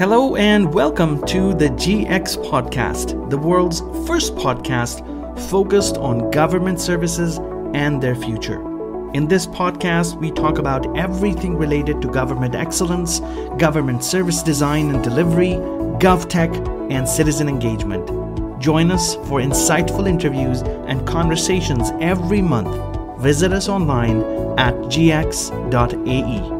Hello and welcome to the GX Podcast, the world's first podcast focused on government services and their future. In this podcast, we talk about everything related to government excellence, government service design and delivery, GovTech, and citizen engagement. Join us for insightful interviews and conversations every month. Visit us online at gx.ae.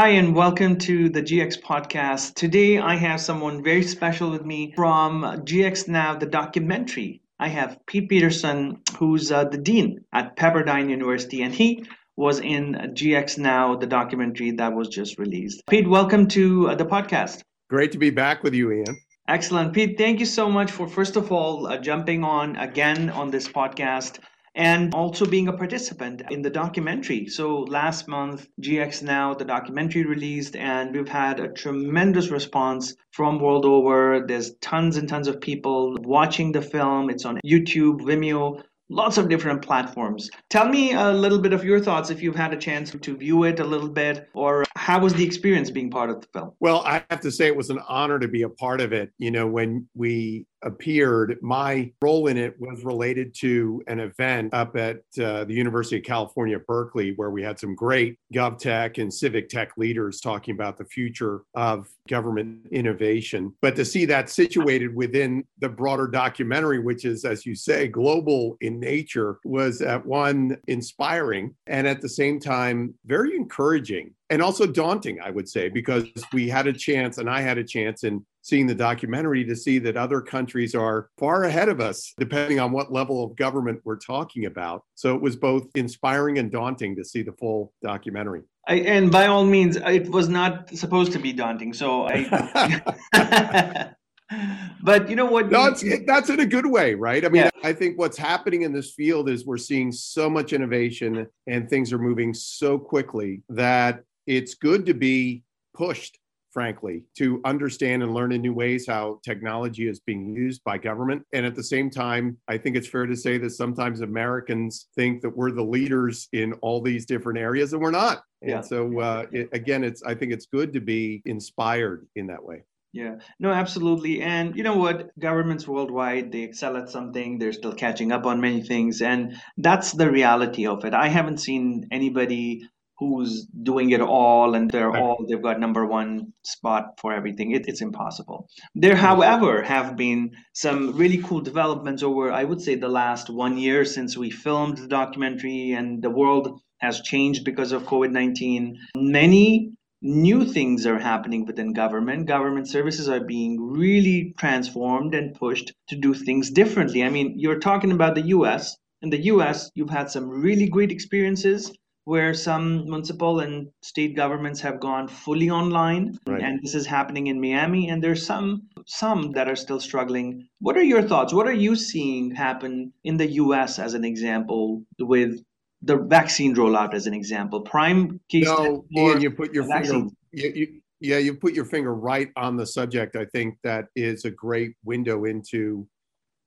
Hi, and welcome to the GX podcast. Today, I have someone very special with me from GX Now, the documentary. I have Pete Peterson, who's uh, the dean at Pepperdine University, and he was in GX Now, the documentary that was just released. Pete, welcome to uh, the podcast. Great to be back with you, Ian. Excellent. Pete, thank you so much for, first of all, uh, jumping on again on this podcast and also being a participant in the documentary. So last month, GX Now, the documentary released, and we've had a tremendous response from world over. There's tons and tons of people watching the film. It's on YouTube, Vimeo, lots of different platforms. Tell me a little bit of your thoughts if you've had a chance to view it a little bit, or how was the experience being part of the film? Well, I have to say it was an honor to be a part of it. You know, when we appeared, my role in it was related to an event up at uh, the University of California, Berkeley, where we had some great GovTech and civic tech leaders talking about the future of government innovation. But to see that situated within the broader documentary, which is, as you say, global in nature, was at one inspiring and at the same time very encouraging and also daunting, I would say, because we had a chance and I had a chance in seeing the documentary to see that other countries are far ahead of us, depending on what level of government we're talking about. So it was both inspiring and daunting to see the full documentary. I, and by all means, it was not supposed to be daunting. So I. but you know what? No, it, that's in a good way, right? I mean, yeah. I think what's happening in this field is we're seeing so much innovation and things are moving so quickly that it's good to be pushed frankly, to understand and learn in new ways how technology is being used by government. And at the same time, I think it's fair to say that sometimes Americans think that we're the leaders in all these different areas, and we're not. And so, uh, it, again, it's I think it's good to be inspired in that way. Yeah, no, absolutely. And you know what? Governments worldwide, they excel at something, they're still catching up on many things. And that's the reality of it. I haven't seen anybody who's doing it all and they're all they've got number one spot for everything. It, it's impossible. There however have been some really cool developments over i would say the last one year since we filmed the documentary and the world has changed because of covid-19 many new things are happening within government. Government services are being really transformed and pushed to do things differently. I mean you're talking about the us in the us you've had some really great experiences where some municipal and state governments have gone fully online right. and this is happening in Miami and there's some some that are still struggling. What are your thoughts? What are you seeing happen in the US as an example with the vaccine rollout as an example? Prime case no, Ian, you put your finger you, you, yeah you put your finger right on the subject. I think that is a great window into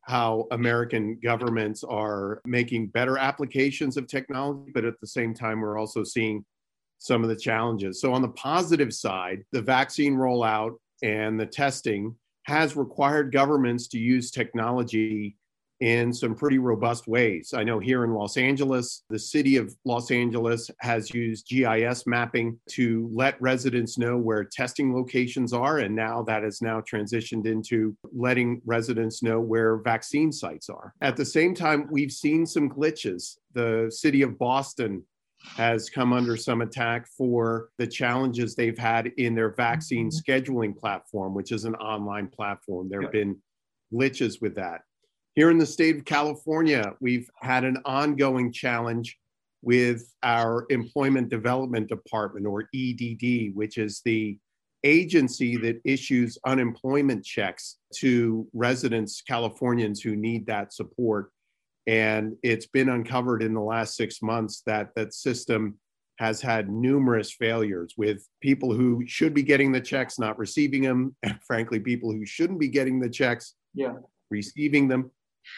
how American governments are making better applications of technology, but at the same time, we're also seeing some of the challenges. So, on the positive side, the vaccine rollout and the testing has required governments to use technology in some pretty robust ways. I know here in Los Angeles, the city of Los Angeles has used GIS mapping to let residents know where testing locations are. And now that has now transitioned into letting residents know where vaccine sites are. At the same time, we've seen some glitches. The city of Boston has come under some attack for the challenges they've had in their vaccine mm-hmm. scheduling platform, which is an online platform. There have been glitches with that. Here in the state of California, we've had an ongoing challenge with our Employment Development Department, or EDD, which is the agency that issues unemployment checks to residents, Californians who need that support. And it's been uncovered in the last six months that that system has had numerous failures with people who should be getting the checks not receiving them, and frankly, people who shouldn't be getting the checks yeah. receiving them.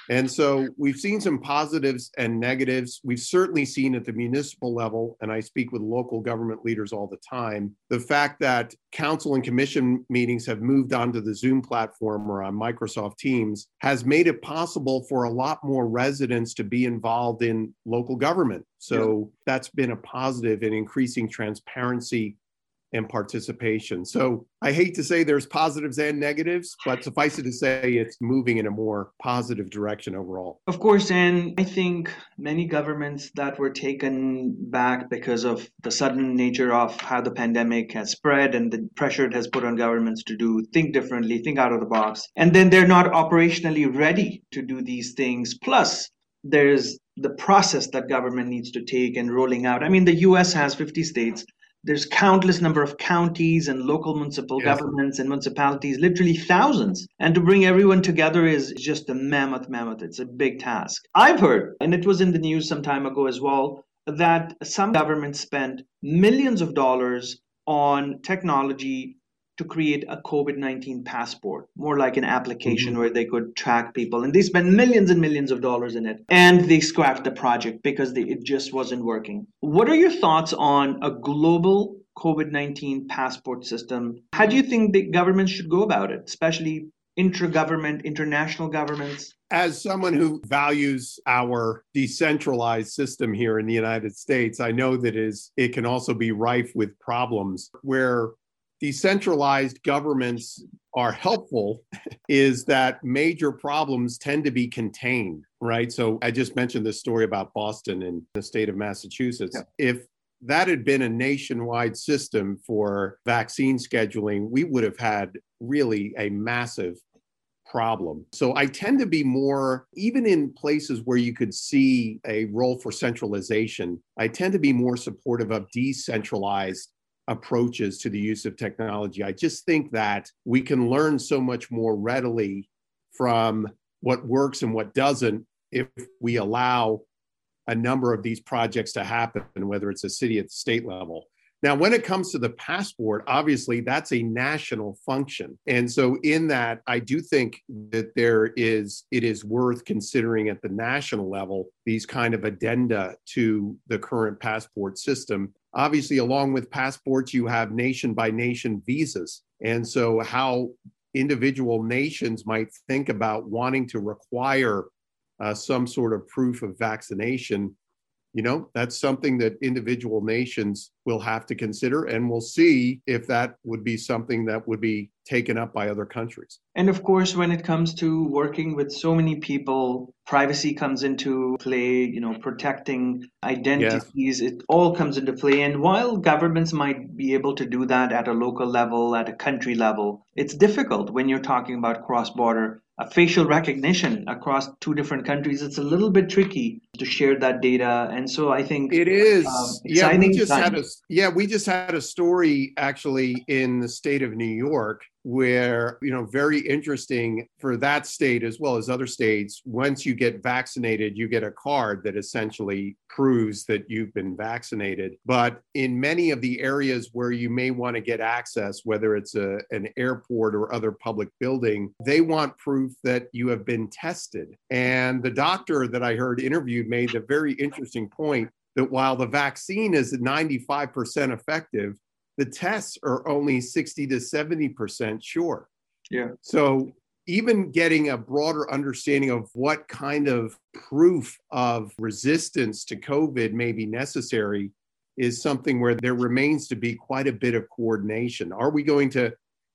And so we've seen some positives and negatives. We've certainly seen at the municipal level, and I speak with local government leaders all the time, the fact that council and commission meetings have moved onto the Zoom platform or on Microsoft Teams has made it possible for a lot more residents to be involved in local government. So yeah. that's been a positive in increasing transparency and participation. So I hate to say there's positives and negatives, but suffice it to say it's moving in a more positive direction overall. Of course, and I think many governments that were taken back because of the sudden nature of how the pandemic has spread and the pressure it has put on governments to do think differently, think out of the box. And then they're not operationally ready to do these things. Plus, there's the process that government needs to take and rolling out. I mean, the US has 50 states there's countless number of counties and local municipal yes. governments and municipalities literally thousands. And to bring everyone together is just a mammoth mammoth. It's a big task. I've heard and it was in the news some time ago as well that some governments spent millions of dollars on technology to create a COVID 19 passport, more like an application mm-hmm. where they could track people. And they spent millions and millions of dollars in it. And they scrapped the project because they, it just wasn't working. What are your thoughts on a global COVID 19 passport system? How do you think the government should go about it, especially intra-government, international governments? As someone who values our decentralized system here in the United States, I know that is it can also be rife with problems where decentralized governments are helpful is that major problems tend to be contained, right? So I just mentioned this story about Boston and the state of Massachusetts. Yeah. If that had been a nationwide system for vaccine scheduling, we would have had really a massive problem. So I tend to be more, even in places where you could see a role for centralization, I tend to be more supportive of decentralized approaches to the use of technology. I just think that we can learn so much more readily from what works and what doesn't if we allow a number of these projects to happen, whether it's a city at the state level. Now, when it comes to the passport, obviously that's a national function. And so in that, I do think that there is it is worth considering at the national level these kind of addenda to the current passport system obviously, along with passports, you have nation by nation visas. And so, how individual nations might think about wanting to require uh, some sort of proof of vaccination you know that's something that individual nations will have to consider and we'll see if that would be something that would be taken up by other countries and of course when it comes to working with so many people privacy comes into play you know protecting identities yes. it all comes into play and while governments might be able to do that at a local level at a country level it's difficult when you're talking about cross border a facial recognition across two different countries, it's a little bit tricky to share that data. And so I think it is. Um, yeah, we just time. had a yeah, we just had a story actually in the state of New York where you know very interesting for that state as well as other states once you get vaccinated you get a card that essentially proves that you've been vaccinated. But in many of the areas where you may want to get access whether it's a, an airport or other public building they want proof that you have been tested. And the doctor that i heard interviewed made a very interesting point that while the vaccine is 95% effective the tests are only 60 to 70% sure. Yeah. So even getting a broader understanding of what kind of proof of resistance to COVID may be necessary is something where there remains to be quite a bit of coordination. Are we going to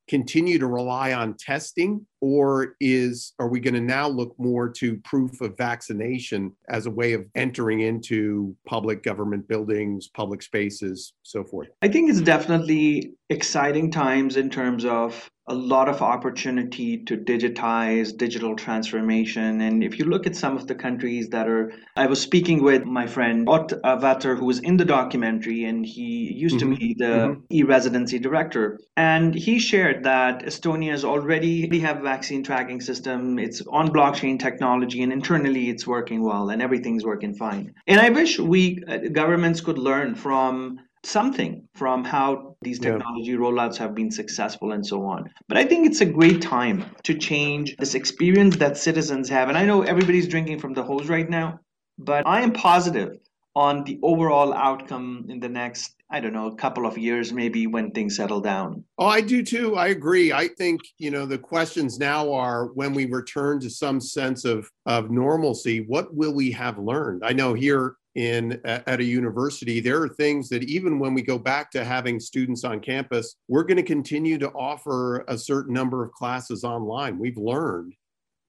continue to rely on testing or is are we going to now look more to proof of vaccination as a way of entering into public government buildings public spaces so forth? I think it's definitely exciting times in terms of a lot of opportunity to digitize digital transformation. And if you look at some of the countries that are, I was speaking with my friend Ott Vatter, who was in the documentary, and he used mm-hmm. to be the mm-hmm. e-residency director. And he shared that Estonia is already, they have vaccine tracking system. It's on blockchain technology, and internally it's working well, and everything's working fine. And I wish we uh, governments could learn from something from how these technology yeah. rollouts have been successful and so on. But I think it's a great time to change this experience that citizens have. And I know everybody's drinking from the hose right now, but I am positive on the overall outcome in the next I don't know, a couple of years maybe when things settle down. Oh, I do too. I agree. I think, you know, the questions now are when we return to some sense of of normalcy, what will we have learned? I know here in at a university there are things that even when we go back to having students on campus we're going to continue to offer a certain number of classes online we've learned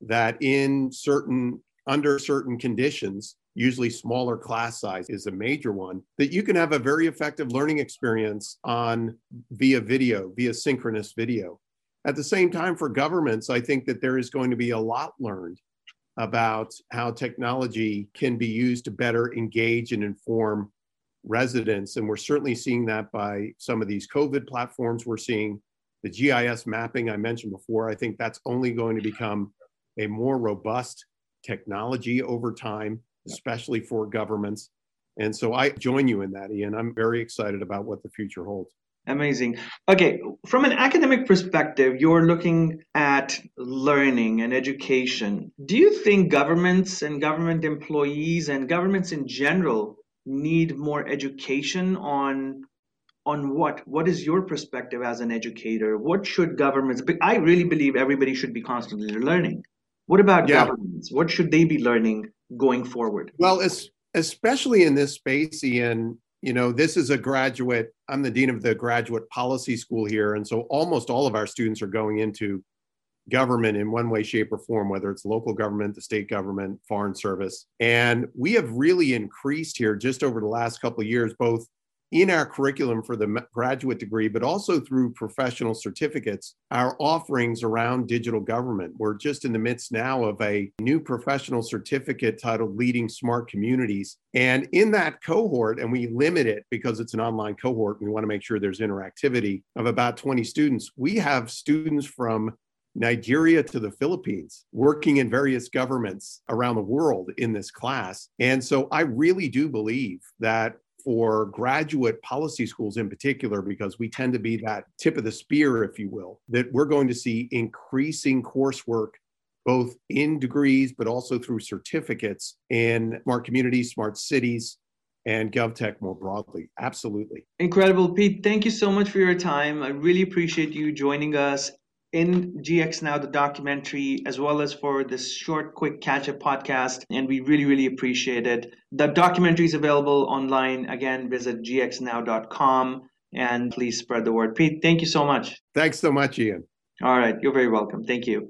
that in certain under certain conditions usually smaller class size is a major one, that you can have a very effective learning experience on via video, via synchronous video. At the same time, for governments, I think that there is going to be a lot learned about how technology can be used to better engage and inform residents. And we're certainly seeing that by some of these COVID platforms. We're seeing the GIS mapping I mentioned before. I think that's only going to become a more robust technology over time especially for governments. And so I join you in that, Ian. I'm very excited about what the future holds. Amazing. Okay, from an academic perspective, you're looking at learning and education. Do you think governments and government employees and governments in general need more education on on what? What is your perspective as an educator? What should governments I really believe everybody should be constantly learning. What about yeah. governments? What should they be learning going forward? Well, es- especially in this space, Ian, you know, this is a graduate, I'm the dean of the graduate policy school here. And so almost all of our students are going into government in one way, shape, or form, whether it's local government, the state government, foreign service. And we have really increased here just over the last couple of years, both in our curriculum for the graduate degree, but also through professional certificates, our offerings around digital government. We're just in the midst now of a new professional certificate titled Leading Smart Communities. And in that cohort, and we limit it because it's an online cohort, we want to make sure there's interactivity of about 20 students. We have students from Nigeria to the Philippines, working in various governments around the world in this class. And so I really do believe that for graduate policy schools in particular, because we tend to be that tip of the spear, if you will, that we're going to see increasing coursework both in degrees, but also through certificates in smart communities, smart cities, and GovTech more broadly. Absolutely. Incredible. Pete, thank you so much for your time. I really appreciate you joining us in GX Now, the documentary, as well as for this short, quick catch up podcast. And we really, really appreciate it. The documentary is available online. Again, visit gxnow.com and please spread the word. Pete, thank you so much. Thanks so much, Ian. All right. You're very welcome. Thank you.